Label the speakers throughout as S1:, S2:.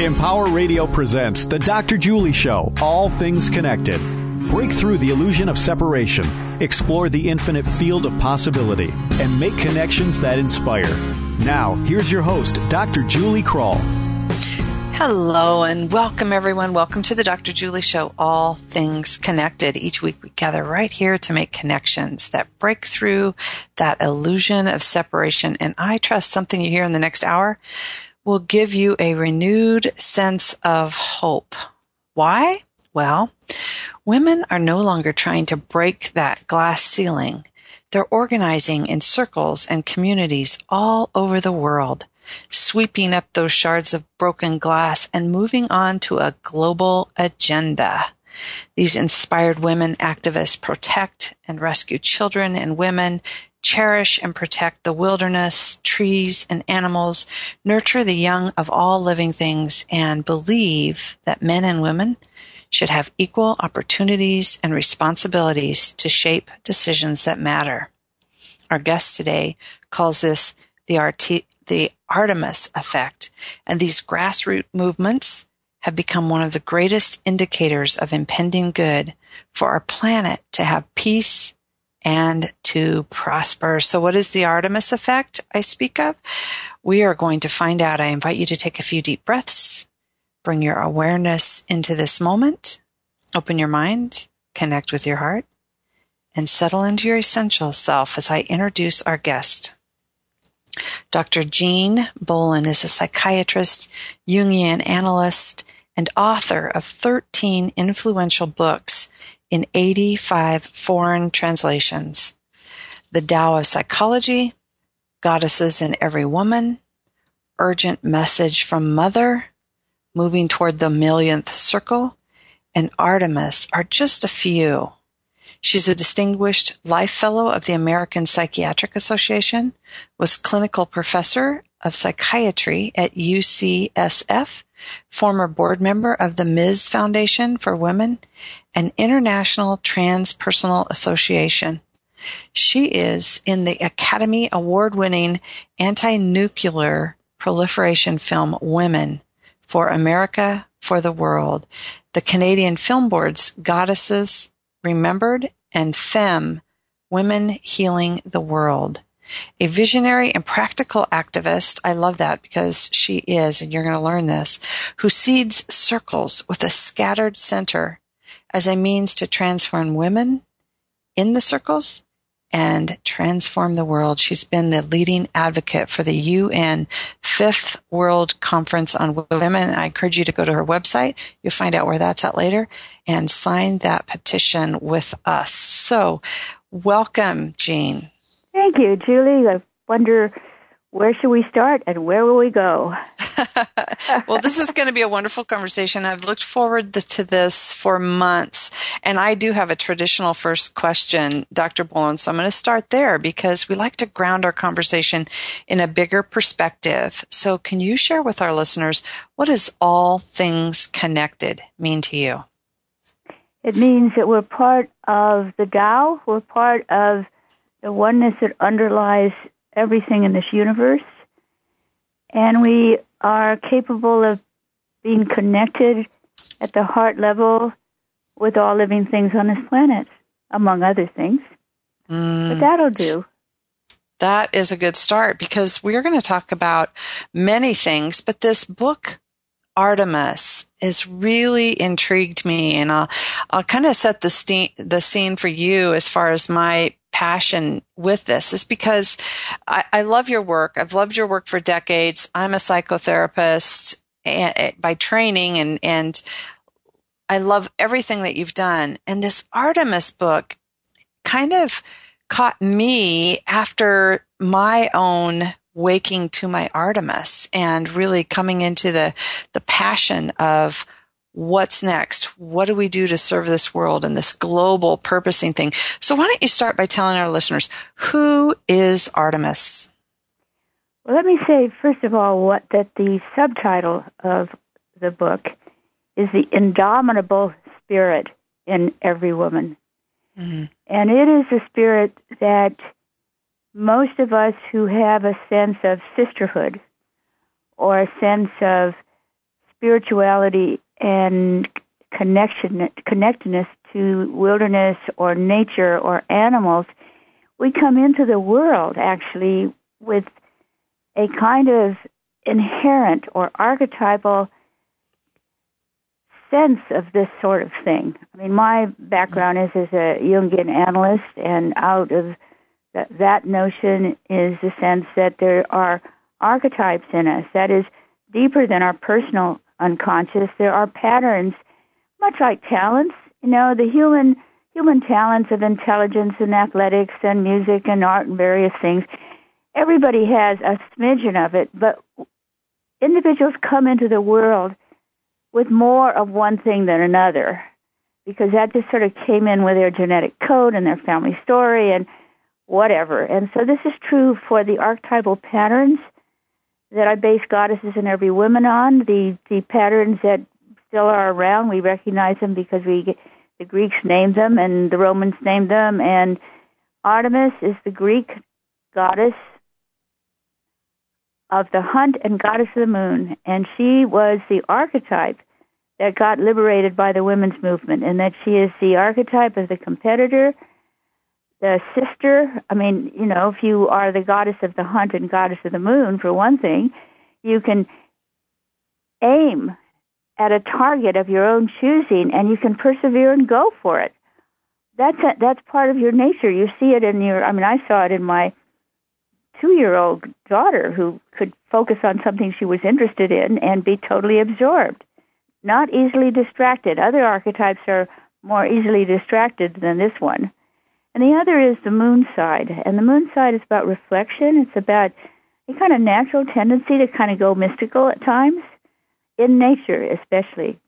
S1: Empower Radio presents The Dr. Julie Show, All Things Connected. Break through the illusion of separation, explore the infinite field of possibility, and make connections that inspire. Now, here's your host, Dr. Julie Krull.
S2: Hello and welcome everyone. Welcome to the Dr. Julie Show, All Things Connected. Each week we gather right here to make connections that break through that illusion of separation. And I trust something you hear in the next hour will give you a renewed sense of hope. Why? Well, women are no longer trying to break that glass ceiling. They're organizing in circles and communities all over the world sweeping up those shards of broken glass and moving on to a global agenda. These inspired women activists protect and rescue children and women, cherish and protect the wilderness, trees, and animals, nurture the young of all living things, and believe that men and women should have equal opportunities and responsibilities to shape decisions that matter. Our guest today calls this the, arti- the Artemis effect, and these grassroots movements have become one of the greatest indicators of impending good for our planet to have peace and to prosper. So what is the Artemis effect I speak of? We are going to find out. I invite you to take a few deep breaths, bring your awareness into this moment, open your mind, connect with your heart, and settle into your essential self as I introduce our guest. Dr. Jean Bolen is a psychiatrist, Jungian analyst, and author of 13 influential books in 85 foreign translations. The Tao of Psychology, Goddesses in Every Woman, Urgent Message from Mother, Moving Toward the Millionth Circle, and Artemis are just a few. She's a distinguished life fellow of the American Psychiatric Association, was clinical professor of psychiatry at UCSF, former board member of the Ms. Foundation for Women, and International Transpersonal Association. She is in the Academy Award winning anti-nuclear proliferation film Women for America for the World, the Canadian Film Board's Goddesses Remembered, and Femme, Women Healing the World. A visionary and practical activist, I love that because she is, and you're going to learn this, who seeds circles with a scattered center as a means to transform women in the circles and transform the world. She's been the leading advocate for the UN Fifth World Conference on Women. I encourage you to go to her website. You'll find out where that's at later and sign that petition with us. So welcome, Jean.
S3: Thank you, Julie. I wonder where should we start and where will we go?
S2: well, this is going to be a wonderful conversation. I've looked forward to this for months. And I do have a traditional first question, Dr. Bolen. So I'm going to start there because we like to ground our conversation in a bigger perspective. So can you share with our listeners what does all things connected mean to you?
S3: It means that we're part of the Tao. We're part of the oneness that underlies everything in this universe. And we are capable of being connected at the heart level with all living things on this planet, among other things. Mm. But that'll do.
S2: That is a good start because we're going to talk about many things, but this book, Artemis, has really intrigued me, and I'll I'll kind of set the ste- the scene for you as far as my passion with this is because I, I, love your work. I've loved your work for decades. I'm a psychotherapist and, by training and, and I love everything that you've done. And this Artemis book kind of caught me after my own waking to my Artemis and really coming into the, the passion of what's next? What do we do to serve this world and this global purposing thing? So why don't you start by telling our listeners who is Artemis?
S3: Well, let me say first of all what that the subtitle of the book is the indomitable spirit in every woman. Mm-hmm. And it is a spirit that most of us who have a sense of sisterhood or a sense of spirituality and connection connectedness to wilderness or nature or animals, we come into the world actually with a kind of inherent or archetypal sense of this sort of thing. I mean, my background is as a Jungian analyst, and out of that, that notion is the sense that there are archetypes in us. That is deeper than our personal unconscious. There are patterns, much like talents. You know, the human human talents of intelligence and athletics and music and art and various things. Everybody has a smidgen of it, but individuals come into the world with more of one thing than another because that just sort of came in with their genetic code and their family story and whatever. And so this is true for the archetypal patterns that I base goddesses and every woman on, the, the patterns that still are around. We recognize them because we the Greeks named them and the Romans named them and Artemis is the Greek goddess of the hunt and goddess of the moon, and she was the archetype that got liberated by the women's movement, and that she is the archetype of the competitor, the sister. I mean, you know, if you are the goddess of the hunt and goddess of the moon, for one thing, you can aim at a target of your own choosing, and you can persevere and go for it. That's a, that's part of your nature. You see it in your. I mean, I saw it in my two year old daughter who could focus on something she was interested in and be totally absorbed, not easily distracted. Other archetypes are more easily distracted than this one. And the other is the moon side. And the moon side is about reflection. It's about a kind of natural tendency to kind of go mystical at times, in nature especially.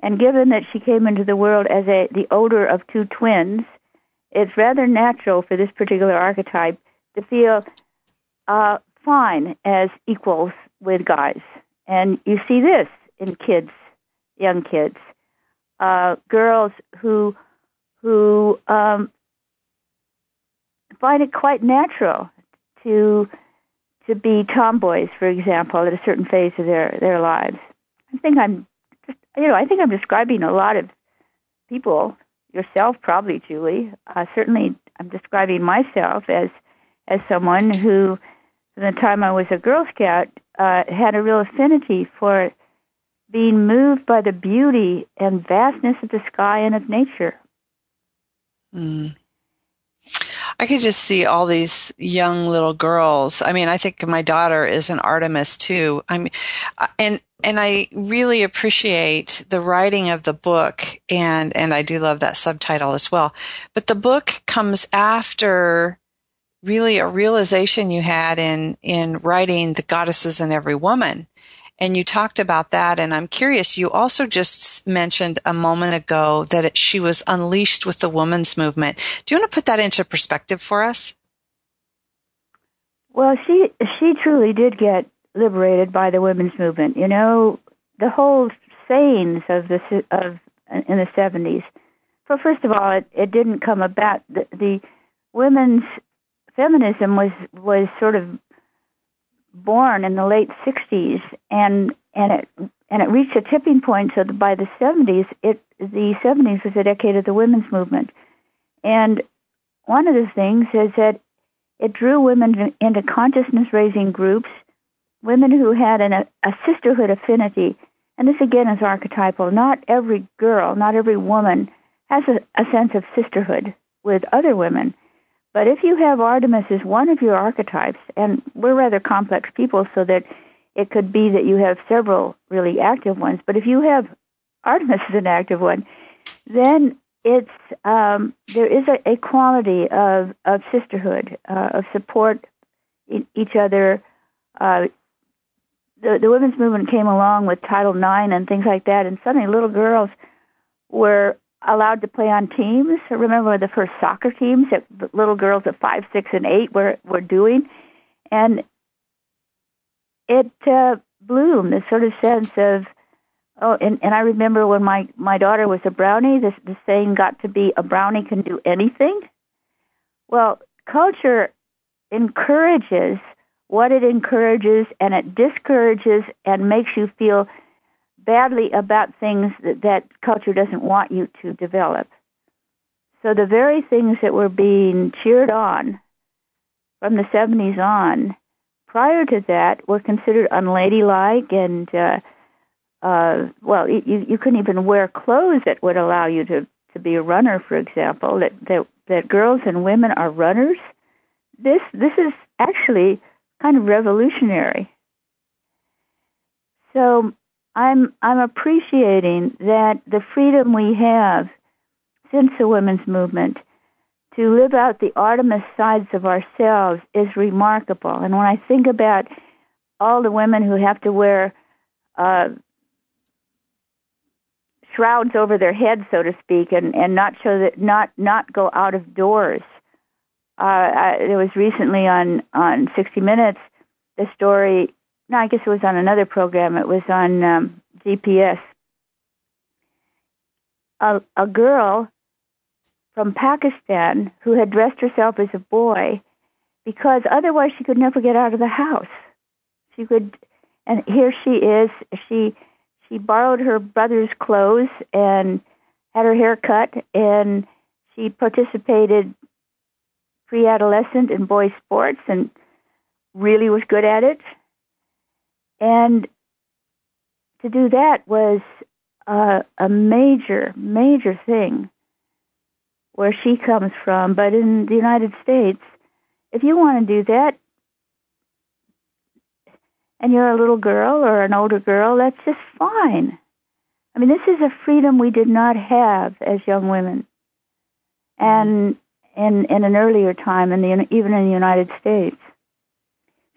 S3: And given that she came into the world as a, the older of two twins, it's rather natural for this particular archetype to feel uh, fine as equals with guys. And you see this in kids, young kids, uh, girls who who um, find it quite natural to to be tomboys, for example, at a certain phase of their their lives. I think I'm, just, you know, I think I'm describing a lot of people. Yourself, probably, Julie. Uh, certainly, I'm describing myself as as someone who, from the time I was a Girl Scout, uh, had a real affinity for being moved by the beauty and vastness of the sky and of nature.
S2: Mm. I could just see all these young little girls. I mean, I think my daughter is an Artemis too. I mean, and and I really appreciate the writing of the book, and and I do love that subtitle as well. But the book comes after really a realization you had in in writing the goddesses in every woman and you talked about that and i'm curious you also just mentioned a moment ago that it, she was unleashed with the women's movement. Do you want to put that into perspective for us?
S3: Well she she truly did get liberated by the women's movement you know? The whole sayings of the of in the 70s well first of all it, it didn't come about. The, the women's feminism was was sort of born in the late 60s and and it and it reached a tipping point. So by the 70s it the 70s was a decade of the women's movement. And one of the things is that it drew women into consciousness raising groups women who had an, a, a sisterhood affinity. And this again is archetypal. Not every girl not every woman has a, a sense of sisterhood with other women but if you have Artemis as one of your archetypes, and we're rather complex people, so that it could be that you have several really active ones, but if you have Artemis as an active one, then it's um, there is a, a quality of of sisterhood, uh, of support in each other. Uh, the the women's movement came along with Title IX and things like that, and suddenly little girls were allowed to play on teams. I remember the first soccer teams that little girls of five, six, and eight were were doing, and it uh, bloomed this sort of sense of oh. And, and I remember when my my daughter was a brownie, this the saying got to be a brownie can do anything. Well, culture encourages what it encourages, and it discourages and makes you feel badly about things that, that culture doesn't want you to develop. So the very things that were being cheered on from the 70s on, prior to that, were considered unladylike and, uh, uh, well, you, you couldn't even wear clothes that would allow you to, to be a runner, for example, that, that, that girls and women are runners. This, this is actually kind of revolutionary. So I'm I'm appreciating that the freedom we have since the women's movement to live out the Artemis sides of ourselves is remarkable. And when I think about all the women who have to wear uh, shrouds over their heads, so to speak, and, and not show that not not go out of doors. Uh, I, there was recently on on 60 Minutes the story. No, I guess it was on another program. It was on um, GPS. A, a girl from Pakistan who had dressed herself as a boy because otherwise she could never get out of the house. She could, and here she is. She she borrowed her brother's clothes and had her hair cut, and she participated pre-adolescent in boys sports and really was good at it. And to do that was uh, a major, major thing where she comes from. But in the United States, if you want to do that, and you're a little girl or an older girl, that's just fine. I mean, this is a freedom we did not have as young women, and in in an earlier time, in the even in the United States.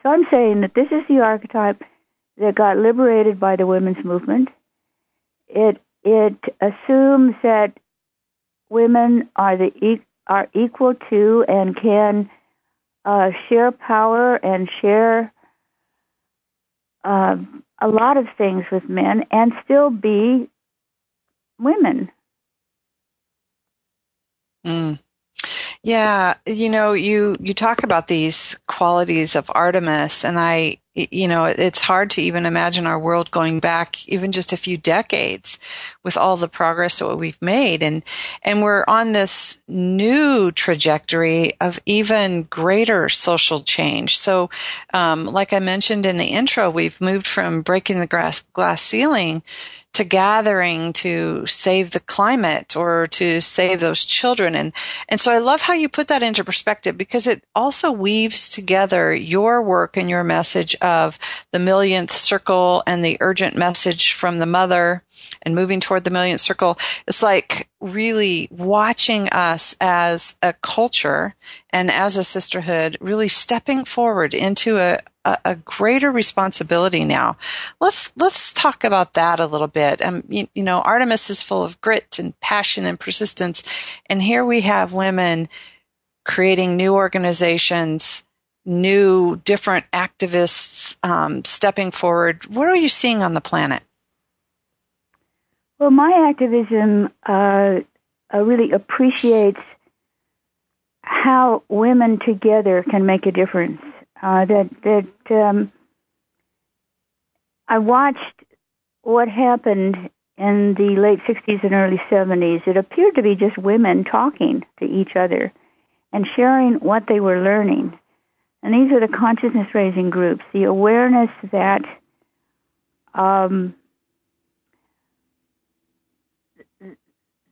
S3: So I'm saying that this is the archetype that got liberated by the women's movement. It it assumes that women are the are equal to and can uh, share power and share uh, a lot of things with men and still be women.
S2: Mm. Yeah, you know, you you talk about these qualities of Artemis, and I, you know, it's hard to even imagine our world going back even just a few decades with all the progress that we've made, and and we're on this new trajectory of even greater social change. So, um, like I mentioned in the intro, we've moved from breaking the glass, glass ceiling to gathering to save the climate or to save those children. And, and so I love how you put that into perspective because it also weaves together your work and your message of the millionth circle and the urgent message from the mother and moving toward the millionth circle. It's like really watching us as a culture and as a sisterhood really stepping forward into a, a, a, greater responsibility now. Let's let's talk about that a little bit. Um, you, you know, Artemis is full of grit and passion and persistence, and here we have women creating new organizations, new different activists um, stepping forward. What are you seeing on the planet?
S3: Well, my activism uh, uh, really appreciates how women together can make a difference uh, that that um, I watched what happened in the late 60s and early 70s. It appeared to be just women talking to each other and sharing what they were learning. And these are the consciousness raising groups, the awareness that um,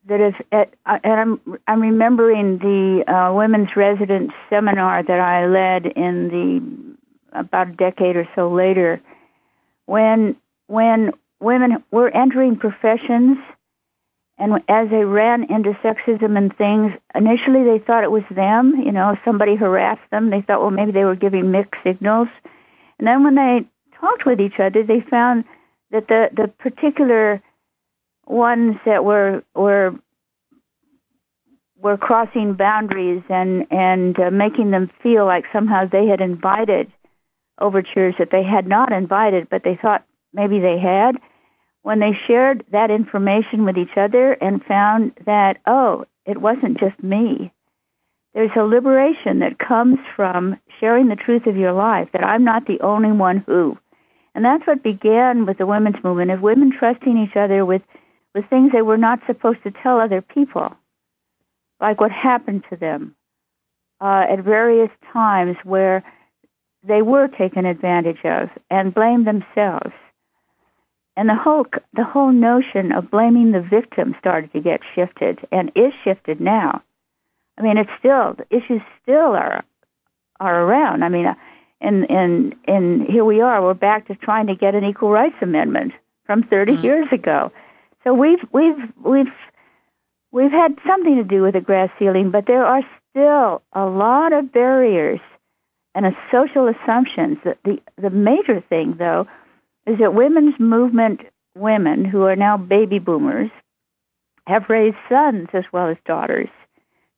S3: that is at, uh, and I'm I'm remembering the uh, women's residence seminar that I led in the about a decade or so later, when when women were entering professions, and as they ran into sexism and things, initially they thought it was them. You know, somebody harassed them. They thought, well, maybe they were giving mixed signals, and then when they talked with each other, they found that the the particular ones that were were were crossing boundaries and and uh, making them feel like somehow they had invited overtures that they had not invited, but they thought maybe they had. When they shared that information with each other and found that oh, it wasn't just me. There's a liberation that comes from sharing the truth of your life. That I'm not the only one who, And that's what began with the women's movement of women trusting each other with, with things they were not supposed to tell other people, like what happened to them uh, at various times where they were taken advantage of and blamed themselves. And the whole the whole notion of blaming the victim started to get shifted and is shifted now. I mean, it's still the issues still are are around. I mean, and and and here we are. We're back to trying to get an equal rights amendment from 30 mm-hmm. years ago. So we've we've we've we've had something to do with the grass ceiling, but there are still a lot of barriers and a social assumptions. That the the major thing, though, is that women's movement women who are now baby boomers have raised sons as well as daughters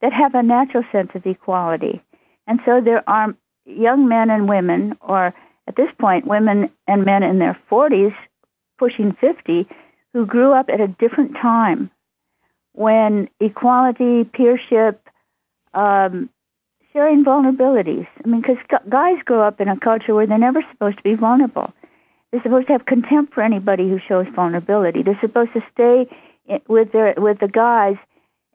S3: that have a natural sense of equality. And so there are young men and women, or at this point, women and men in their 40s, pushing 50, who grew up at a different time when equality, peership, um, sharing vulnerabilities. I mean, because guys grow up in a culture where they're never supposed to be vulnerable. They're supposed to have contempt for anybody who shows vulnerability. They're supposed to stay with their with the guys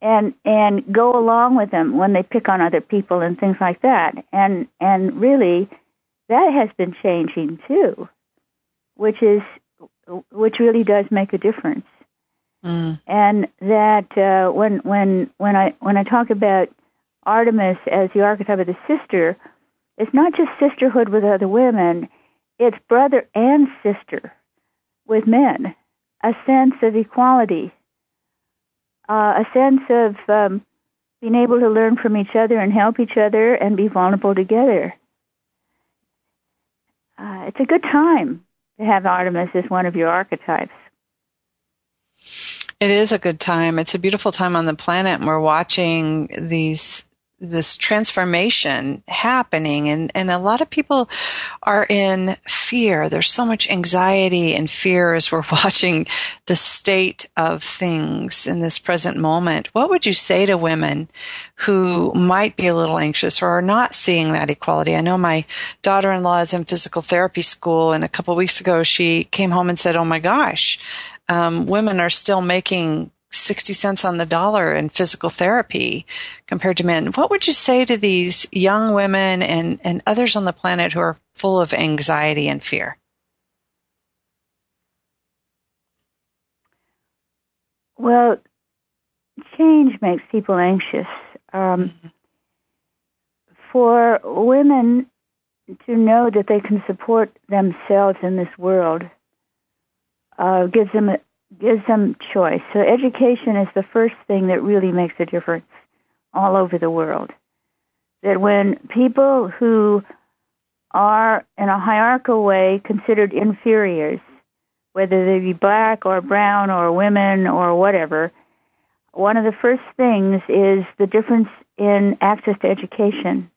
S3: and and go along with them when they pick on other people and things like that. And and really, that has been changing too, which is which really does make a difference. Mm. And that uh, when when when I when I talk about Artemis as the archetype of the sister, it's not just sisterhood with other women; it's brother and sister with men, a sense of equality uh, a sense of um, being able to learn from each other and help each other and be vulnerable together. Uh, it's a good time to have Artemis as one of your archetypes.
S2: It is a good time. It's a beautiful time on the planet, and we're watching these this transformation happening and, and a lot of people are in fear. There's so much anxiety and fear as we're watching the state of things in this present moment. What would you say to women who might be a little anxious or are not seeing that equality? I know my daughter-in-law is in physical therapy school and a couple weeks ago she came home and said, Oh my gosh, um, women are still making 60 cents on the dollar in physical therapy compared to men. What would you say to these young women and, and others on the planet who are full of anxiety and fear?
S3: Well, change makes people anxious. Um, mm-hmm. For women to know that they can support themselves in this world uh, gives them a, gives them choice. So education is the first thing that really makes a difference all over the world. That when people who are in a hierarchical way considered inferiors, whether they be black or brown or women or whatever, one of the first things is the difference in access to education.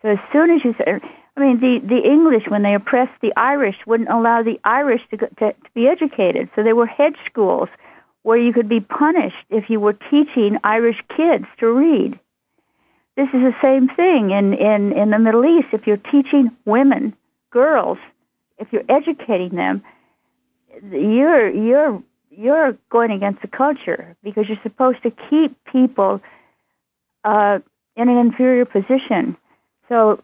S3: So as soon as you say, I mean, the, the English, when they oppressed the Irish, wouldn't allow the Irish to, to, to be educated. So there were hedge schools where you could be punished if you were teaching Irish kids to read. This is the same thing in, in, in the Middle East. If you're teaching women, girls, if you're educating them, you're, you're, you're going against the culture because you're supposed to keep people uh, in an inferior position. So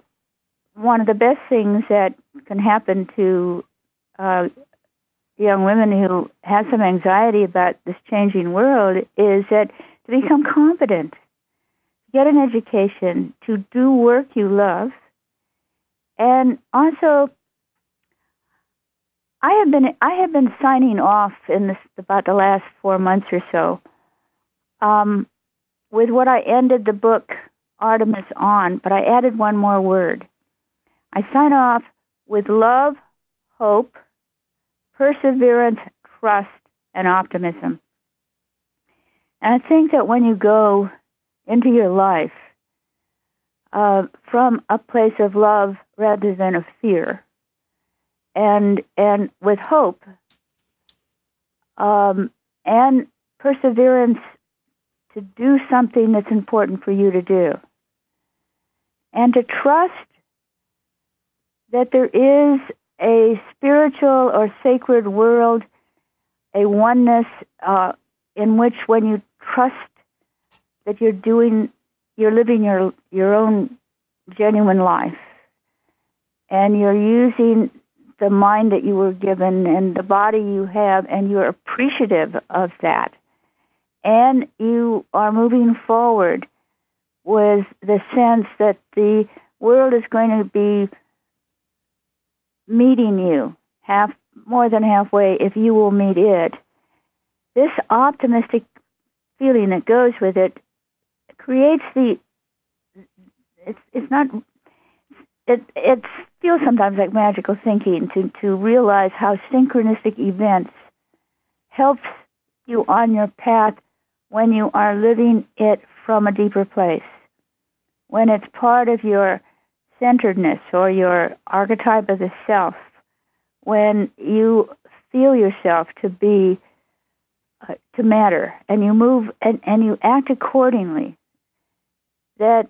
S3: one of the best things that can happen to uh, young women who have some anxiety about this changing world is that to become competent, get an education, to do work you love, and also I have been I have been signing off in this about the last four months or so um, with what I ended the book Artemis on, but I added one more word. I sign off with love, hope, perseverance, trust, and optimism. And I think that when you go into your life uh, from a place of love rather than of fear, and and with hope um, and perseverance to do something that's important for you to do, and to trust that there is a spiritual or sacred world, a oneness uh, in which when you trust that you're doing, you're living your, your own genuine life, and you're using the mind that you were given and the body you have, and you're appreciative of that. And you are moving forward with the sense that the world is going to be meeting you half more than halfway if you will meet it. This optimistic feeling that goes with it creates the it's it's not it it feels sometimes like magical thinking to to realize how synchronistic events helps you on your path when you are living it from a deeper place when it's part of your centeredness or your archetype of the self, when you feel yourself to be uh, to matter and you move and, and you act accordingly, that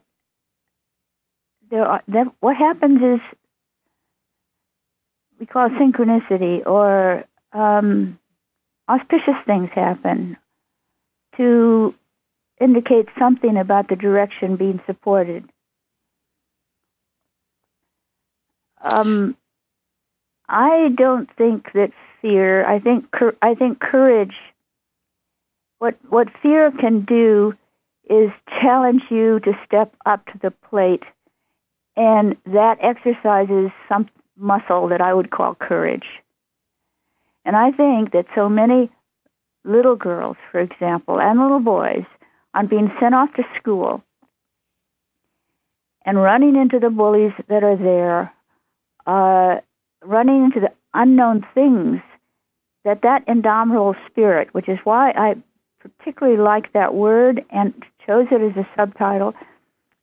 S3: there are, that what happens is we call synchronicity or um, auspicious things happen to indicate something about the direction being supported. Um, I don't think that fear. I think I think courage. What what fear can do is challenge you to step up to the plate, and that exercises some muscle that I would call courage. And I think that so many little girls, for example, and little boys on being sent off to school and running into the bullies that are there, uh, running into the unknown things, that that indomitable spirit, which is why I particularly like that word and chose it as a subtitle,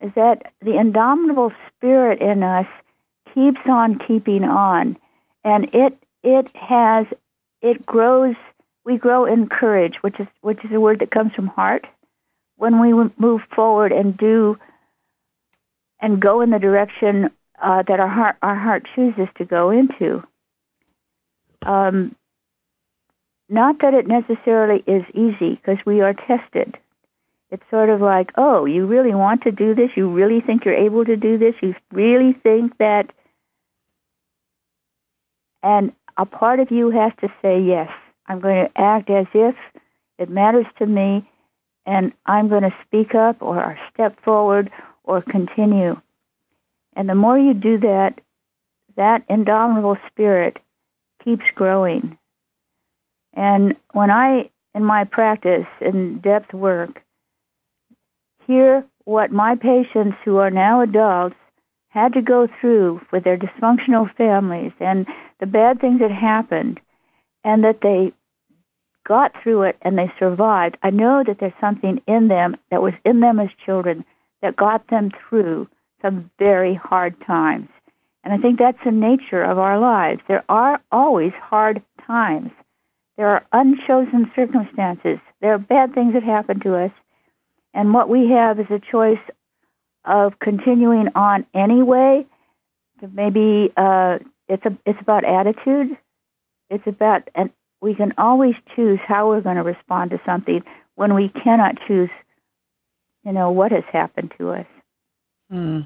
S3: is that the indomitable spirit in us keeps on keeping on, and it it has it grows. We grow in courage, which is which is a word that comes from heart, when we move forward and do and go in the direction uh, that our heart our heart chooses to go into. Um, not that it necessarily is easy because we are tested. It's sort of like, oh, you really want to do this? You really think you're able to do this? You really think that? And a part of you has to say, yes, I'm going to act as if it matters to me and I'm going to speak up or step forward or continue. And the more you do that, that indomitable spirit keeps growing. And when I, in my practice, in depth work, hear what my patients who are now adults had to go through with their dysfunctional families and the bad things that happened, and that they got through it and they survived, I know that there's something in them that was in them as children that got them through some very hard times. And I think that's the nature of our lives. There are always hard times. There are unchosen circumstances. There are bad things that happen to us. And what we have is a choice of continuing on anyway. Maybe uh, it's a, it's about attitude. It's about an we can always choose how we're going to respond to something when we cannot choose, you know, what has happened to us.
S2: Hmm.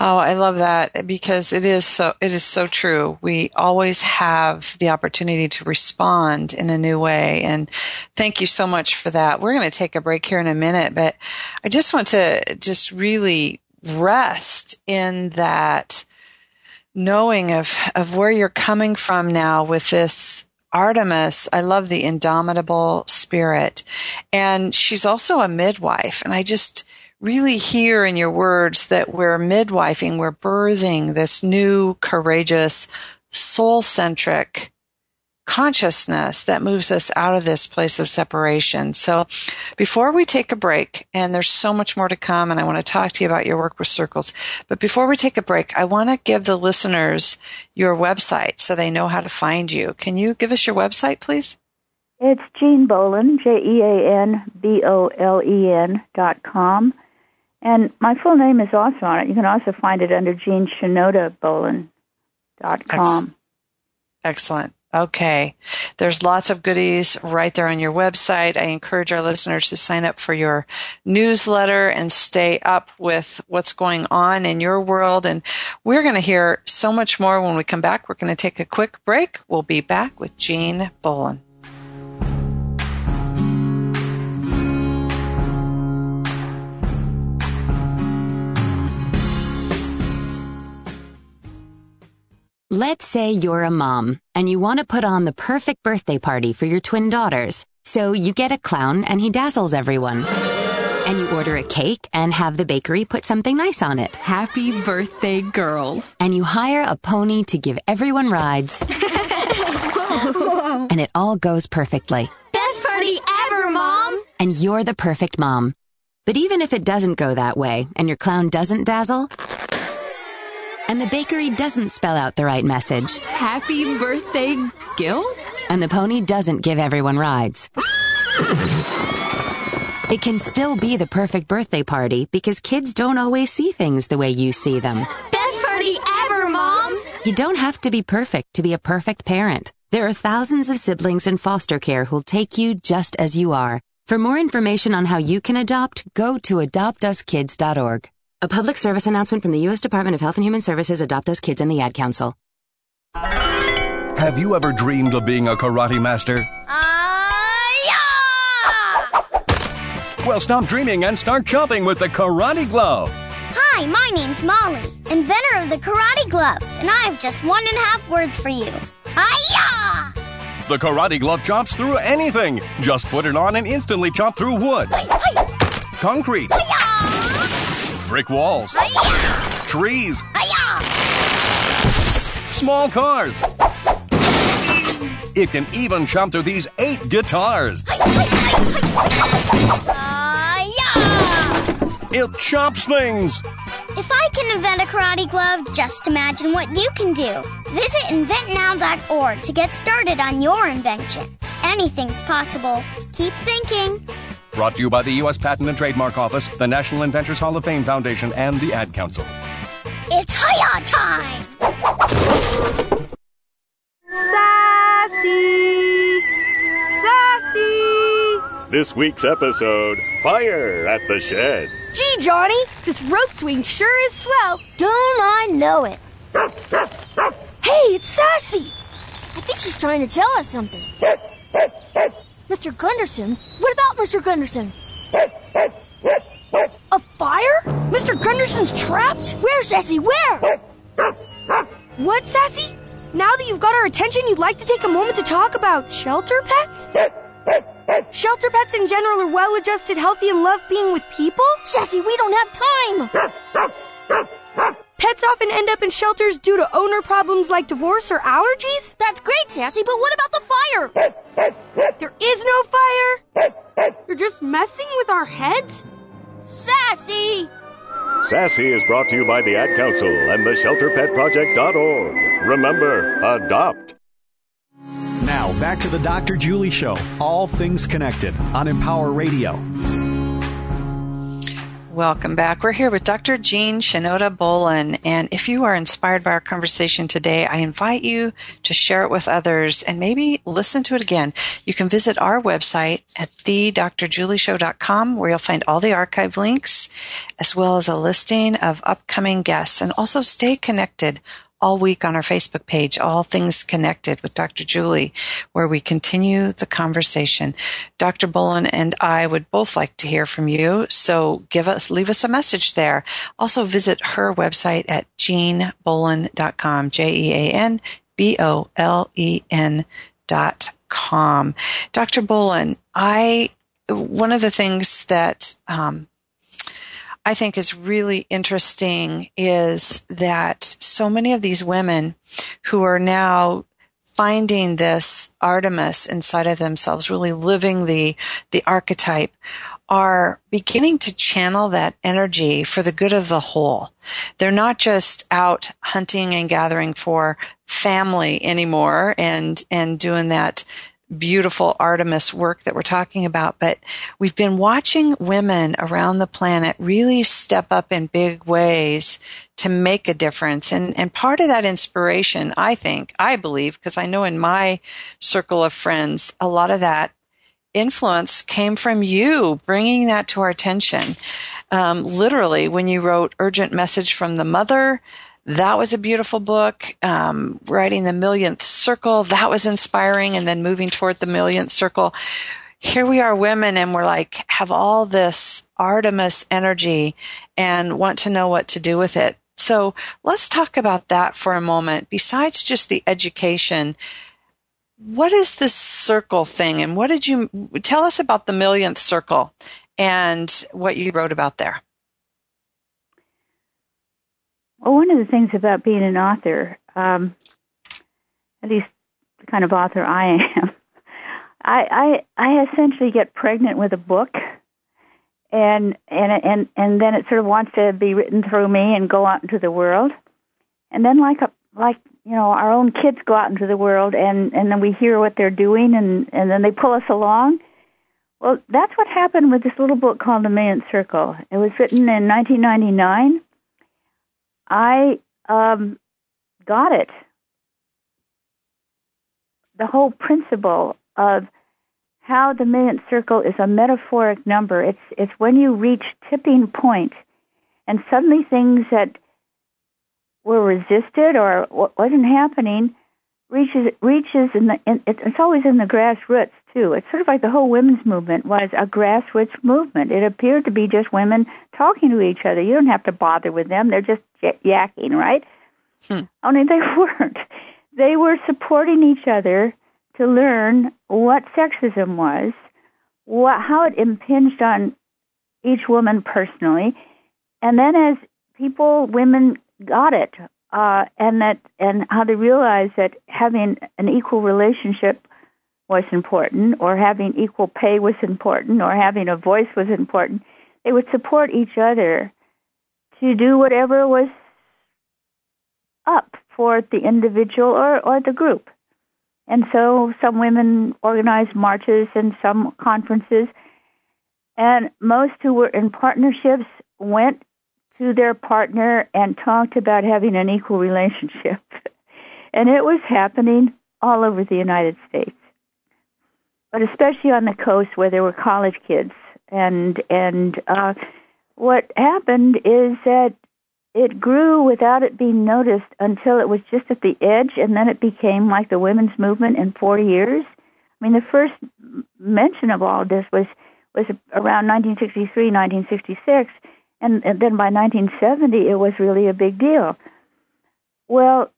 S2: Oh, I love that because it is so it is so true. We always have the opportunity to respond in a new way and thank you so much for that. We're going to take a break here in a minute, but I just want to just really rest in that knowing of, of where you're coming from now with this Artemis, I love the indomitable spirit. And she's also a midwife. And I just really hear in your words that we're midwifing, we're birthing this new, courageous, soul centric consciousness that moves us out of this place of separation. So before we take a break, and there's so much more to come, and I want to talk to you about your work with circles, but before we take a break, I want to give the listeners your website so they know how to find you. Can you give us your website, please?
S3: It's Jean Bolen, J E A N B O L E N dot com. And my full name is also on it. You can also find it under Jean Shinoda Bolen. com.
S2: Excellent. Okay. There's lots of goodies right there on your website. I encourage our listeners to sign up for your newsletter and stay up with what's going on in your world. And we're going to hear so much more when we come back. We're going to take a quick break. We'll be back with Jean Bolen.
S4: Let's say you're a mom and you want to put on the perfect birthday party for your twin daughters. So you get a clown and he dazzles everyone. And you order a cake and have the bakery put something nice on it.
S5: Happy birthday, girls.
S4: And you hire a pony to give everyone rides. and it all goes perfectly.
S6: Best party ever, Mom!
S4: And you're the perfect mom. But even if it doesn't go that way and your clown doesn't dazzle, and the bakery doesn't spell out the right message.
S5: Happy birthday, Gil?
S4: And the pony doesn't give everyone rides. It can still be the perfect birthday party because kids don't always see things the way you see them.
S6: Best party ever, Mom!
S4: You don't have to be perfect to be a perfect parent. There are thousands of siblings in foster care who'll take you just as you are. For more information on how you can adopt, go to adoptuskids.org. A public service announcement from the U.S. Department of Health and Human Services, Adopt Us Kids, and the Ad Council.
S7: Have you ever dreamed of being a karate master?
S6: Uh, yeah!
S7: Well, stop dreaming and start chopping with the Karate Glove.
S6: Hi, my name's Molly, inventor of the Karate Glove, and I have just one and a half words for you. Hiya!
S7: The Karate Glove chops through anything. Just put it on and instantly chop through wood, concrete, brick walls, trees, small cars. It can even chop through these eight guitars.
S6: Hiya!
S7: It chops things.
S6: If I can invent a karate glove, just imagine what you can do. Visit inventnow.org to get started on your invention. Anything's possible. Keep thinking.
S7: Brought to you by the U.S. Patent and Trademark Office, the National Inventors Hall of Fame Foundation, and the Ad Council.
S6: It's Hiya time!
S8: Sassy! Sassy!
S9: This week's episode Fire at the Shed.
S8: Gee, Johnny, this rope swing sure is swell. Don't I know it? Hey, it's Sassy! I think she's trying to tell us something. Mr. Gunderson? What about Mr. Gunderson? A fire? Mr. Gunderson's trapped? Where, Sassy? Where? What, Sassy? Now that you've got our attention, you'd like to take a moment to talk about shelter pets? Shelter pets in general are well adjusted, healthy, and love being with people? Sassy, we don't have time! Pets often end up in shelters due to owner problems like divorce or allergies? That's great, Sassy, but what about the fire? There is no fire? You're just messing with our heads? Sassy!
S9: Sassy is brought to you by the Ad Council and the ShelterPetProject.org. Remember, adopt.
S1: Now, back to the Dr. Julie Show. All things connected on Empower Radio.
S2: Welcome back. We're here with Dr. Jean Shinoda Bolen. And if you are inspired by our conversation today, I invite you to share it with others and maybe listen to it again. You can visit our website at thedrjulieshow.com where you'll find all the archive links as well as a listing of upcoming guests and also stay connected all week on our Facebook page, All Things Connected with Dr. Julie, where we continue the conversation. Dr. Bolen and I would both like to hear from you, so give us, leave us a message there. Also visit her website at jeanbolen.com, J-E-A-N-B-O-L-E-N dot com. Dr. Bolen, I, one of the things that, um, I think is really interesting is that so many of these women who are now finding this Artemis inside of themselves, really living the, the archetype, are beginning to channel that energy for the good of the whole. They're not just out hunting and gathering for family anymore and, and doing that beautiful Artemis work that we're talking about, but we've been watching women around the planet really step up in big ways to make a difference. And, and part of that inspiration, I think, I believe, because I know in my circle of friends, a lot of that influence came from you bringing that to our attention. Um, literally, when you wrote Urgent Message from the Mother, that was a beautiful book. Um, writing the millionth circle, that was inspiring. And then moving toward the millionth circle. Here we are women and we're like, have all this Artemis energy and want to know what to do with it. So let's talk about that for a moment. Besides just the education, what is this circle thing and what did you tell us about the millionth circle and what you wrote about there?
S3: Well, one of the things about being an author, um, at least the kind of author I am, I, I I essentially get pregnant with a book, and and and and then it sort of wants to be written through me and go out into the world, and then like a like you know our own kids go out into the world and and then we hear what they're doing and and then they pull us along. Well, that's what happened with this little book called The Millionth Circle. It was written in 1999 I um, got it. The whole principle of how the millionth circle is a metaphoric number. It's it's when you reach tipping point, and suddenly things that were resisted or wasn't happening reaches reaches in the. In, it's always in the grassroots too. It's sort of like the whole women's movement was a grassroots movement. It appeared to be just women talking to each other. You don't have to bother with them. They're just yakking, right? Hmm. Only they weren't. They were supporting each other to learn what sexism was, what, how it impinged on each woman personally, and then as people, women got it, uh, and that, and how they realized that having an equal relationship was important, or having equal pay was important, or having a voice was important. They would support each other to do whatever was up for the individual or, or the group. And so some women organized marches and some conferences, and most who were in partnerships went to their partner and talked about having an equal relationship. and it was happening all over the United States, but especially on the coast where there were college kids. And and uh, what happened is that it grew without it being noticed until it was just at the edge, and then it became like the women's movement in 40 years. I mean, the first mention of all this was was around 1963, 1966, and, and then by 1970 it was really a big deal. Well,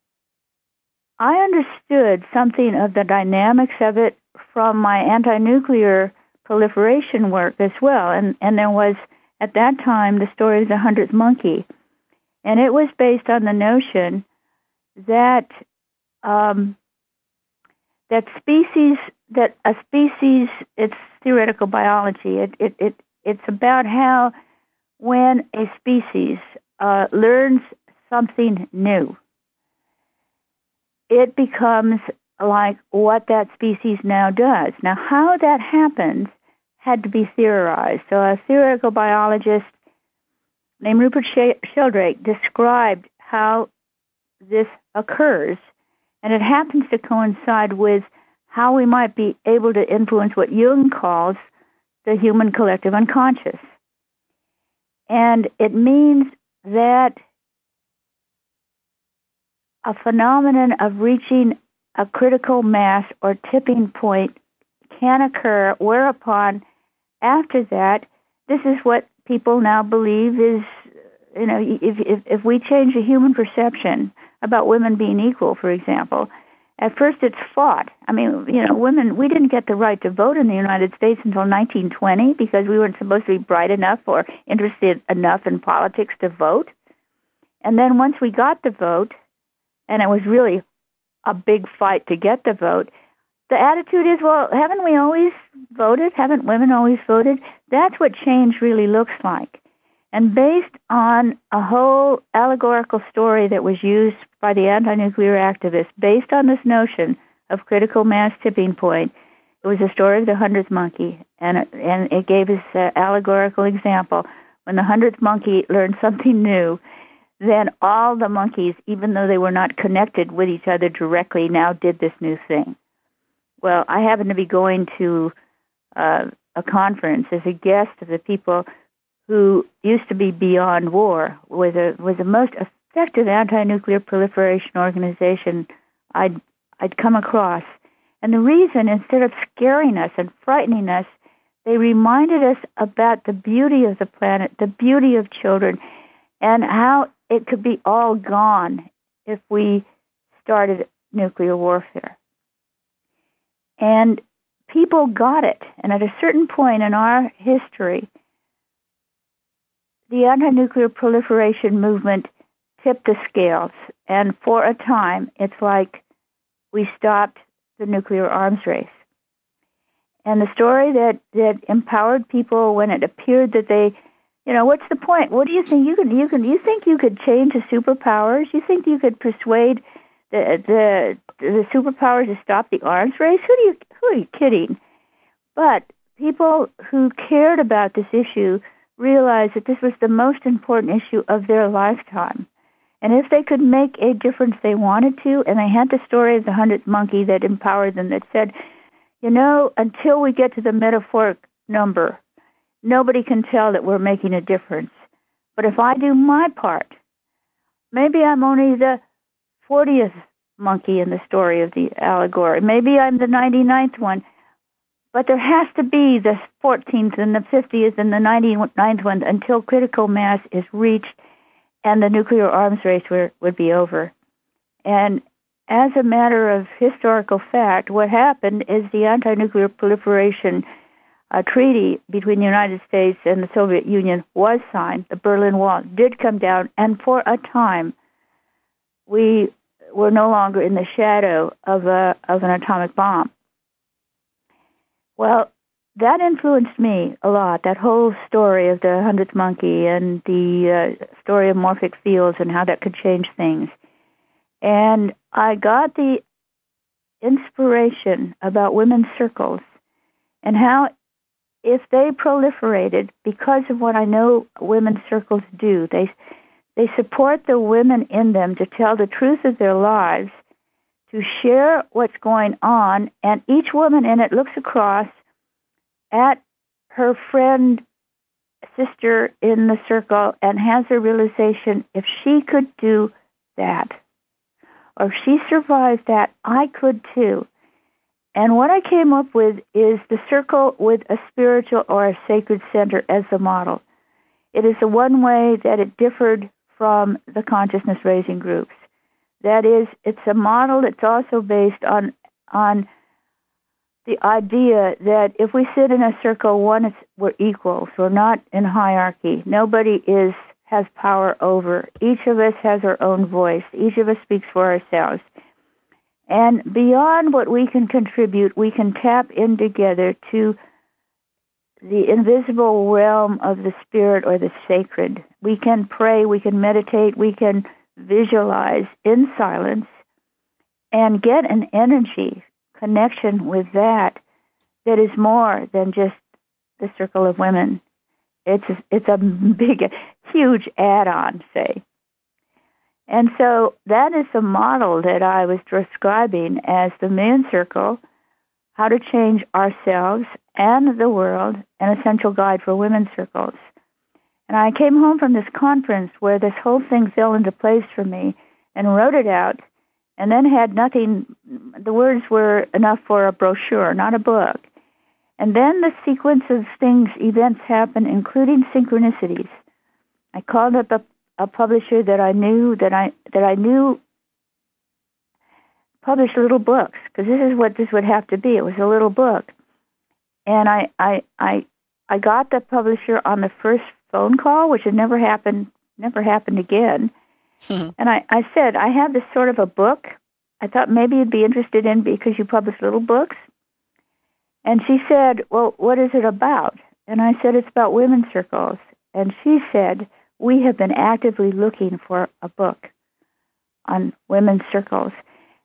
S3: I understood something of the dynamics of it from my anti-nuclear proliferation work as well, and and there was at that time the story of the hundredth monkey, and it was based on the notion that um, that species that a species it's theoretical biology. It it, it it's about how when a species uh, learns something new, it becomes like what that species now does. Now, how that happens had to be theorized. So a theoretical biologist named Rupert Sheldrake described how this occurs, and it happens to coincide with how we might be able to influence what Jung calls the human collective unconscious. And it means that a phenomenon of reaching a critical mass or tipping point can occur, whereupon after that, this is what people now believe is, you know, if, if, if we change the human perception about women being equal, for example, at first it's fought. I mean, you know, women, we didn't get the right to vote in the United States until 1920 because we weren't supposed to be bright enough or interested enough in politics to vote. And then once we got the vote, and it was really a big fight to get the vote, the attitude is, well, haven't we always voted? Haven't women always voted? That's what change really looks like. And based on a whole allegorical story that was used by the anti-nuclear activists, based on this notion of critical mass tipping point, it was a story of the hundredth monkey, and it, and it gave us an allegorical example. When the hundredth monkey learned something new, then all the monkeys, even though they were not connected with each other directly, now did this new thing. Well, I happened to be going to uh, a conference as a guest of the people who used to be Beyond War, was a was the most effective anti-nuclear proliferation organization I'd I'd come across. And the reason, instead of scaring us and frightening us, they reminded us about the beauty of the planet, the beauty of children, and how it could be all gone if we started nuclear warfare. And people got it. And at a certain point in our history, the anti-nuclear proliferation movement tipped the scales. And for a time, it's like we stopped the nuclear arms race. And the story that, that empowered people when it appeared that they, you know, what's the point? What do you think you can you can you think you could change the superpowers? You think you could persuade the the the superpowers to stop the arms race? Who do you who are you kidding? But people who cared about this issue realized that this was the most important issue of their lifetime. And if they could make a difference they wanted to, and they had the story of the hundredth monkey that empowered them that said, you know, until we get to the metaphoric number, nobody can tell that we're making a difference. But if I do my part, maybe I'm only the 40th monkey in the story of the allegory. Maybe I'm the 99th one. But there has to be the 14th and the 50th and the 99th one until critical mass is reached and the nuclear arms race were, would be over. And as a matter of historical fact, what happened is the anti-nuclear proliferation uh, treaty between the United States and the Soviet Union was signed. The Berlin Wall did come down, and for a time, we were no longer in the shadow of a of an atomic bomb. Well, that influenced me a lot. That whole story of the hundredth monkey and the uh, story of morphic fields and how that could change things. And I got the inspiration about women's circles and how if they proliferated because of what I know women's circles do, they they support the women in them to tell the truth of their lives, to share what's going on, and each woman in it looks across at her friend, sister in the circle, and has a realization if she could do that, or if she survived that, I could too. And what I came up with is the circle with a spiritual or a sacred center as the model. It is the one way that it differed from the consciousness raising groups. That is, it's a model that's also based on on the idea that if we sit in a circle, one is we're equals. We're not in hierarchy. Nobody is has power over. Each of us has our own voice. Each of us speaks for ourselves. And beyond what we can contribute, we can tap in together to the invisible realm of the spirit or the sacred. We can pray, we can meditate, we can visualize in silence and get an energy connection with that that is more than just the circle of women. It's a, it's a big, huge add-on, say. And so that is the model that I was describing as the moon circle, how to change ourselves and the world, an essential guide for women's circles. And I came home from this conference where this whole thing fell into place for me and wrote it out and then had nothing, the words were enough for a brochure, not a book. And then the sequence of things, events happened, including synchronicities. I called up a, a publisher that I knew that I that I knew published little books because this is what this would have to be. It was a little book, and I I I I got the publisher on the first phone call, which had never happened never happened again. Mm-hmm. And I, I said, I have this sort of a book. I thought maybe you'd be interested in because you publish little books. And she said, Well, what is it about? And I said, It's about women's circles. And she said, We have been actively looking for a book on women's circles.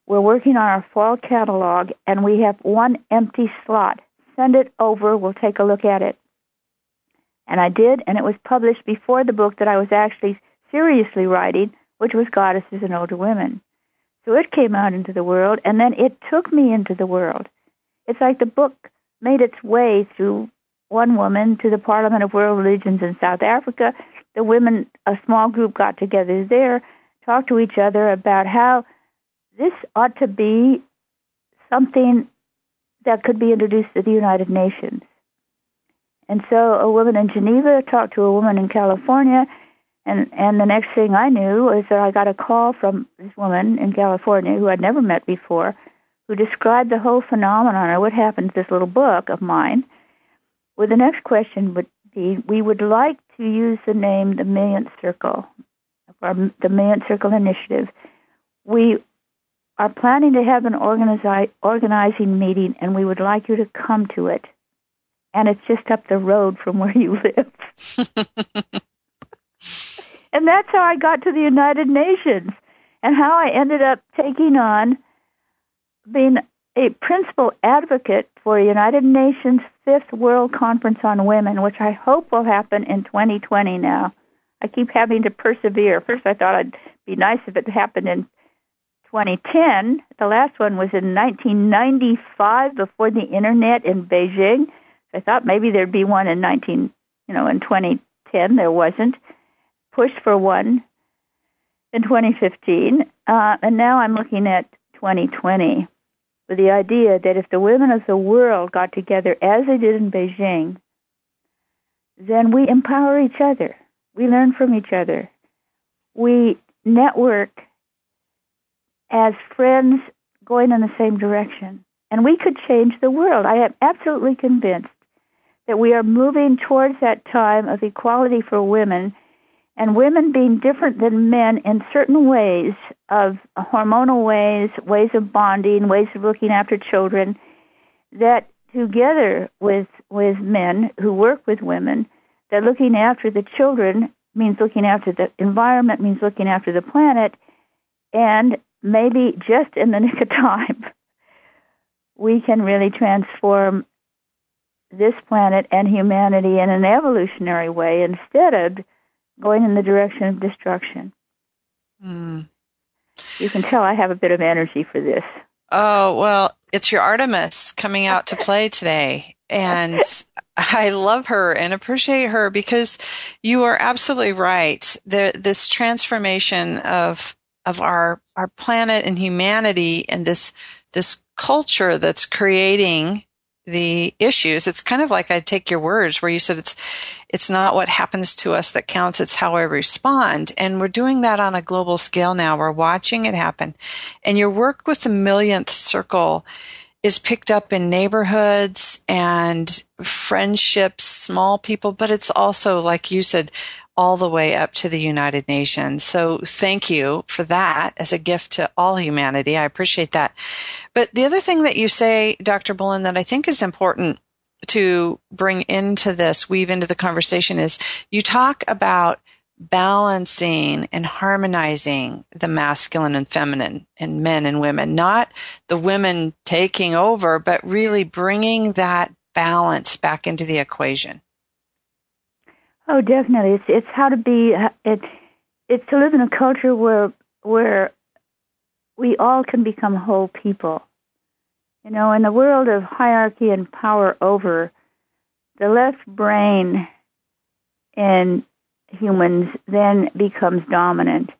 S3: We're working on our fall catalog, and we have one empty slot. Send it over. We'll take a look at it. And I did, and it was published before the book that I was actually seriously writing, which was Goddesses in Older Women. So it came out into the world, and then it took me into the world. It's like the book made its way through one woman to the Parliament of World Religions in South Africa. The women, a small group, got together there, talked to each other about how this ought to be something that could be introduced to the United Nations. And so a woman in Geneva talked to a woman in California, and, and the next thing I knew is that I got a call from this woman in California who I'd never met before, who described the whole phenomenon or what happened to this little book of mine. Well, the next question would be, we would like to use the name the Millionth Circle, or the Millionth Circle Initiative. We are planning to have an organizi- organizing meeting, and we would like you to come to it. And it's just up the road from where you live. and that's how I got to the United Nations, and how I ended up taking on being a principal advocate for United Nations Fifth World Conference on Women, which I hope will happen in 2020 now. I keep having to persevere. First, I thought it'd be nice if it happened in 2010. The last one was in 1995 before the internet in Beijing. I thought maybe there'd be one in 19, you know, in 2010. There wasn't. Pushed for one in 2015, uh, and now I'm looking at 2020 with the idea that if the women of the world got together as they did in Beijing, then we empower each other. We learn from each other. We network as friends going in the same direction. And we could change the world. I am absolutely convinced that we are moving towards that time of equality for women and women being different than men in certain ways of hormonal ways, ways of bonding, ways of looking after children, that together with with men who work with women, that looking after the children means looking after the environment, means looking after the planet, and maybe just in the nick of time, we can really transform this planet and humanity in an evolutionary way instead of going in the direction of destruction.
S2: Mm.
S3: You can tell I have a bit of energy for this.
S2: Oh, well, it's your Artemis coming out to play today. And I love her and appreciate her because you are absolutely right. The, this transformation of of our our planet and humanity and this this culture that's creating the issues. It's kind of like I take your words where you said it's it's not what happens to us that counts, it's how I respond. And we're doing that on a global scale now. We're watching it happen. And your work with the millionth circle is picked up in neighborhoods and friendships, small people, but it's also, like you said, all the way up to the United Nations. So thank you for that as a gift to all humanity. I appreciate that. But the other thing that you say, Dr. Bolen, that I think is important to bring into this, weave into the conversation is you talk about balancing and harmonizing the masculine and feminine and men and women, not the women taking over, but really bringing that balance back into the equation.
S3: Oh, definitely. It's it's how to be. It it's to live in a culture where where we all can become whole people. You know, in the world of hierarchy and power over, the left brain in humans then becomes dominant.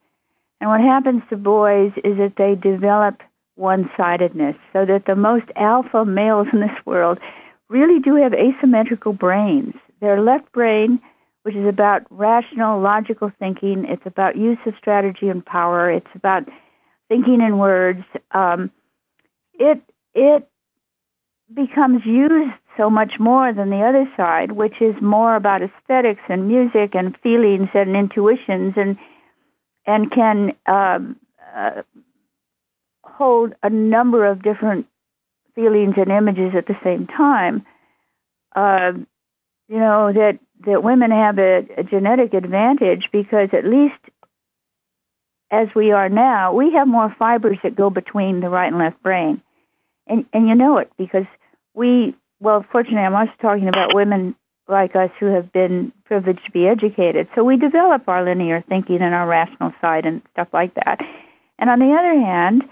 S3: And what happens to boys is that they develop one-sidedness, so that the most alpha males in this world really do have asymmetrical brains. Their left brain which is about rational, logical thinking. It's about use of strategy and power. It's about thinking in words. Um, it it becomes used so much more than the other side, which is more about aesthetics and music and feelings and intuitions and and can um, uh, hold a number of different feelings and images at the same time. Uh, you know that that women have a, a genetic advantage because at least as we are now, we have more fibers that go between the right and left brain. And, and you know it because we, well, fortunately, I'm also talking about women like us who have been privileged to be educated. So we develop our linear thinking and our rational side and stuff like that. And on the other hand,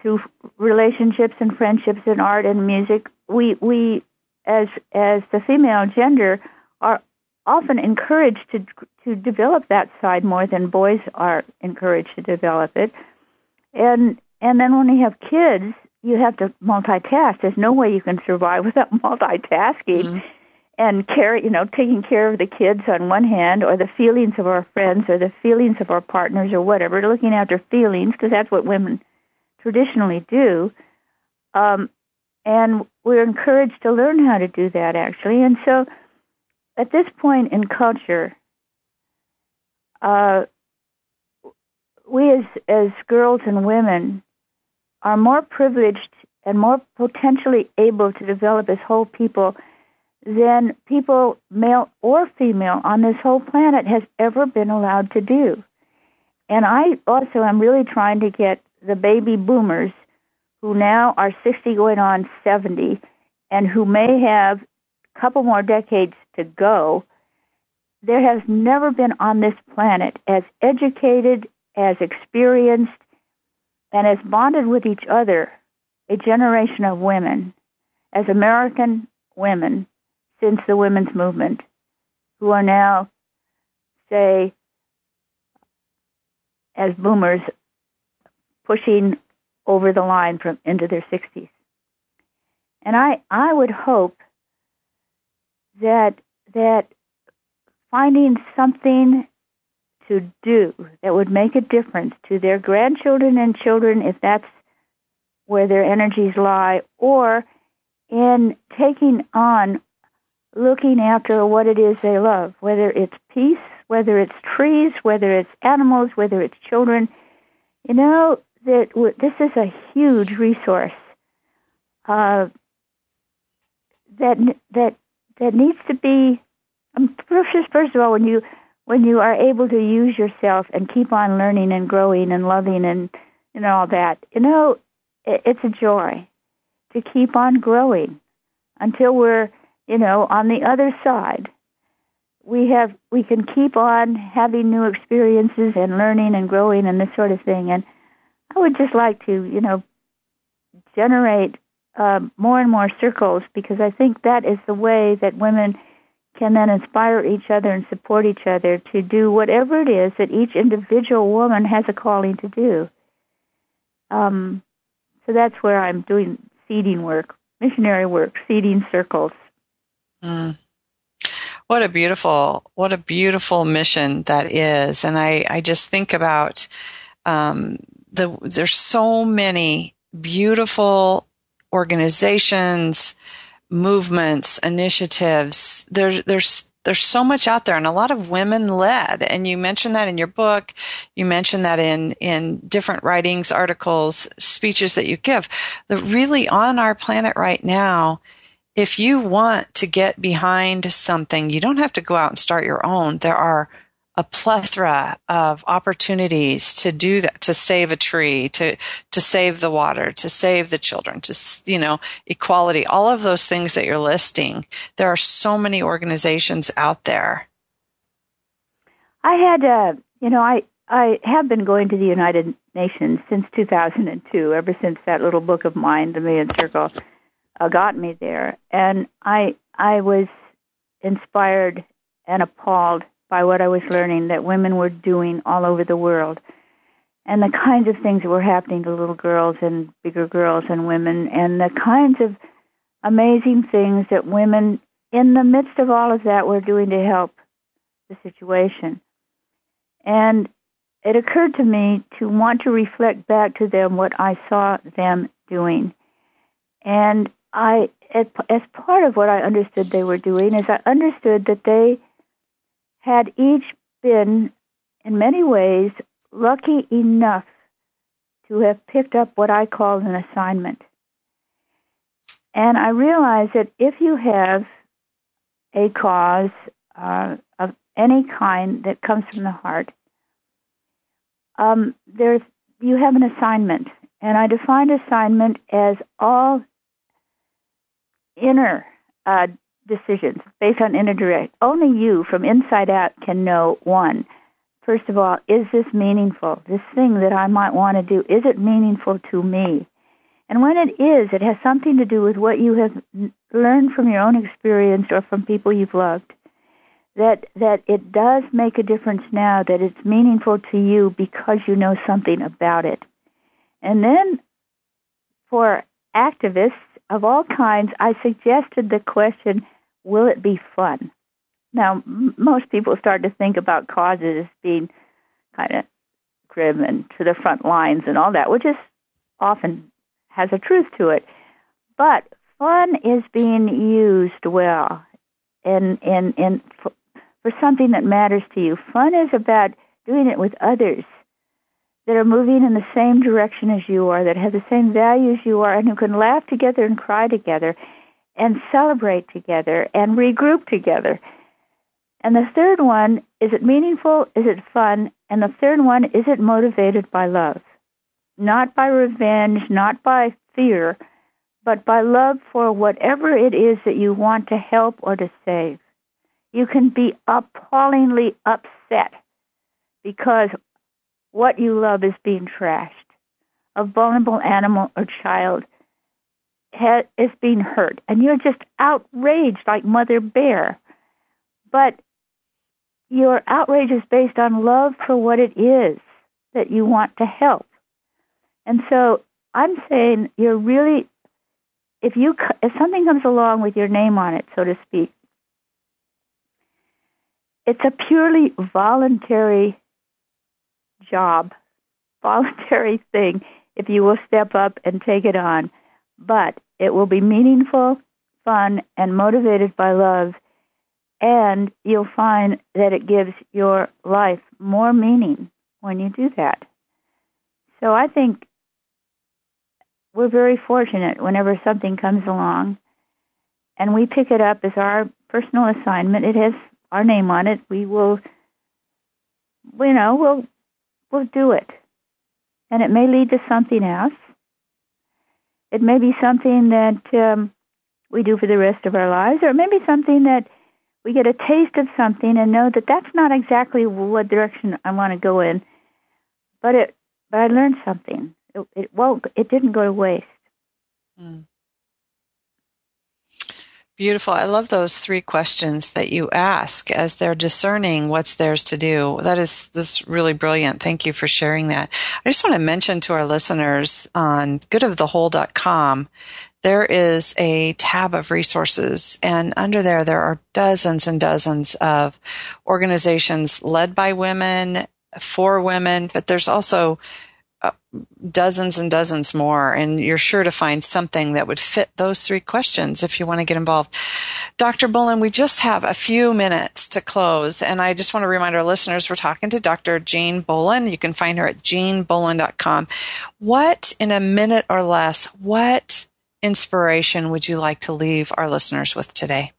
S3: through relationships and friendships and art and music, we we as as the female gender are often encouraged to to develop that side more than boys are encouraged to develop it. And and then when you have kids, you have to multitask. There's no way you can survive without multitasking. Mm-hmm. And care, you know, taking care of the kids on one hand, or the feelings of our friends, or the feelings of our partners, or whatever, looking after feelings, because that's what women traditionally do. Um, and we're encouraged to learn how to do that, actually. And so, at this point in culture, uh, we as as girls and women are more privileged and more potentially able to develop as whole people than people, male or female, on this whole planet has ever been allowed to do. And I also am really trying to get the baby boomers who now are 60 going on 70 and who may have a couple more decades to go. There has never been on this planet as educated, as experienced, and as bonded with each other a generation of women as American women since the women's movement who are now, say, as boomers pushing over the line from into their 60s. And I, I would hope that that finding something to do that would make a difference to their grandchildren and children if that's where their energies lie, or in taking on looking after what it is they love, whether it's peace, whether it's trees, whether it's animals, whether it's children. You know that this is a huge resource uh, that that that needs to be. Um, first, first of all, when you when you are able to use yourself and keep on learning and growing and loving and and all that, you know, it, it's a joy to keep on growing until we're, you know, on the other side. We have we can keep on having new experiences and learning and growing and this sort of thing. And I would just like to, you know, generate uh, more and more circles because I think that is the way that women can then inspire each other and support each other to do whatever it is that each individual woman has a calling to do. Um, so that's where I'm doing seeding work, missionary work, seeding circles.
S2: Mm. What a beautiful, what a beautiful mission that is. And I, I just think about um, the there's so many beautiful organizations movements, initiatives. There's there's there's so much out there and a lot of women led. And you mentioned that in your book. You mentioned that in, in different writings, articles, speeches that you give. That really on our planet right now, if you want to get behind something, you don't have to go out and start your own. There are a plethora of opportunities to do that, to save a tree, to, to save the water, to save the children, to, you know, equality, all of those things that you're listing. There are so many organizations out there.
S3: I had, uh, you know, I, I have been going to the United Nations since 2002, ever since that little book of mine, The Million Circle, uh, got me there. And I, I was inspired and appalled by what I was learning that women were doing all over the world. And the kinds of things that were happening to little girls and bigger girls and women, and the kinds of amazing things that women, in the midst of all of that, were doing to help the situation. And it occurred to me to want to reflect back to them what I saw them doing. And I, as part of what I understood they were doing, is I understood that they had each been, in many ways, lucky enough to have picked up what I call an assignment. And I realize that if you have a cause uh, of any kind that comes from the heart, um, there's you have an assignment, and I defined assignment as all inner uh, decisions based on inner. Only you, from inside out, can know one. First of all, is this meaningful? This thing that I might want to do, is it meaningful to me? And when it is, it has something to do with what you have learned from your own experience or from people you've loved. That that it does make a difference now. That it's meaningful to you because you know something about it. And then, for activists of all kinds, I suggested the question: Will it be fun? Now, m- most people start to think about causes as being kind of grim and to the front lines and all that, which is often has a truth to it. But fun is being used well and and and for, for something that matters to you. Fun is about doing it with others that are moving in the same direction as you are, that have the same values you are, and who can laugh together and cry together and celebrate together and regroup together. And the third one, is it meaningful? Is it fun? And the third one, is it motivated by love? not by revenge, not by fear, but by love for whatever it is that you want to help or to save. You can be appallingly upset because what you love is being trashed. A vulnerable animal or child is being hurt, and you're just outraged like Mother Bear. But your outrage is based on love for what it is that you want to help. And so I'm saying you're really, if you if something comes along with your name on it, so to speak, it's a purely voluntary job, voluntary thing. If you will step up and take it on, but it will be meaningful, fun, and motivated by love, and you'll find that it gives your life more meaning when you do that. So I think we're very fortunate whenever something comes along and we pick it up as our personal assignment. It has our name on it. We will, you know, we'll, we'll do it. And it may lead to something else. It may be something that um, we do for the rest of our lives, or it may be something that we get a taste of something and know that that's not exactly what direction I want to go in, but it, but I learned something. It, it won't it didn't go to waste. Mm.
S2: Beautiful. I love those three questions that you ask as they're discerning what's theirs to do. That is this really brilliant. Thank you for sharing that. I just want to mention to our listeners on goodofthewhole.com there is a tab of resources and under there there are dozens and dozens of organizations led by women for women, but there's also dozens and dozens more, and you're sure to find something that would fit those three questions if you want to get involved. Dr. Bolen, we just have a few minutes to close, and I just want to remind our listeners we're talking to Dr. Jean Bolen. You can find her at jeanbolen.com. What, in a minute or less, what inspiration would you like to leave our listeners with today?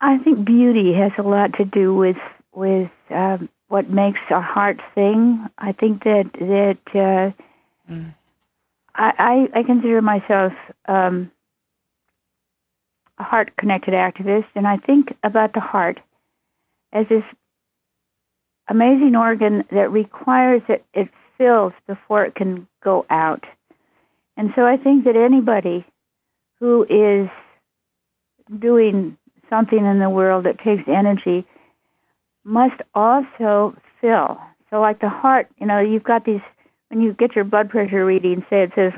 S3: I think beauty has a lot to do with with um, what makes our heart sing. I think that that uh, mm. I, I, I consider myself um, a heart connected activist, and I think about the heart as this amazing organ that requires that it fills before it can go out. And so I think that anybody who is doing something in the world that takes energy must also fill. So, like the heart, you know, you've got these, when you get your blood pressure reading, say it says,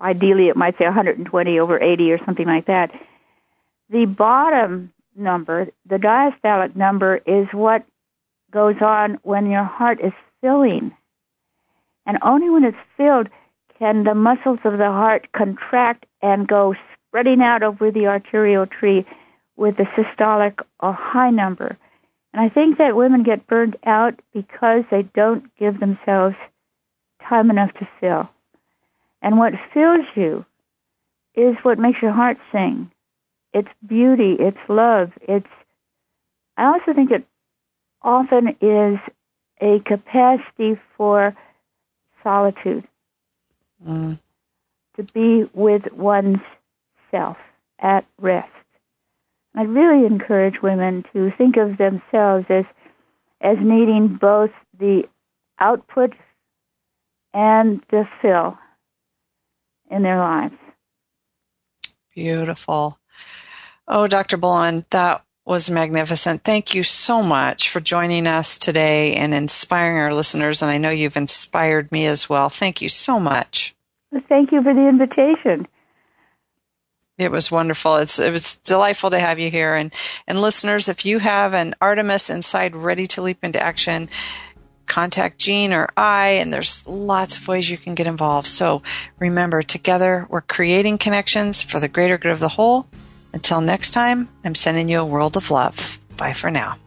S3: ideally it might say 120 over 80 or something like that. The bottom number, the diastolic number, is what goes on when your heart is filling. And only when it's filled can the muscles of the heart contract and go spreading out over the arterial tree with the systolic or high number. And I think that women get burned out because they don't give themselves time enough to fill. And what fills you is what makes your heart sing. It's beauty, it's love, it's I also think it often is a capacity for solitude,
S2: Mm.
S3: to be with one's self at rest. I really encourage women to think of themselves as as needing both the output and the fill in their lives.
S2: Beautiful. Oh, Dr. Bolen, that was magnificent. Thank you so much for joining us today and inspiring our listeners. And I know you've inspired me as well. Thank you so much.
S3: Well, thank you for the invitation.
S2: It was wonderful. It's it was delightful to have you here. And and listeners, if you have an Artemis inside ready to leap into action, contact Jean or I, and there's lots of ways you can get involved. So remember, together we're creating connections for the greater good of the whole. Until next time, I'm sending you a world of love. Bye for now.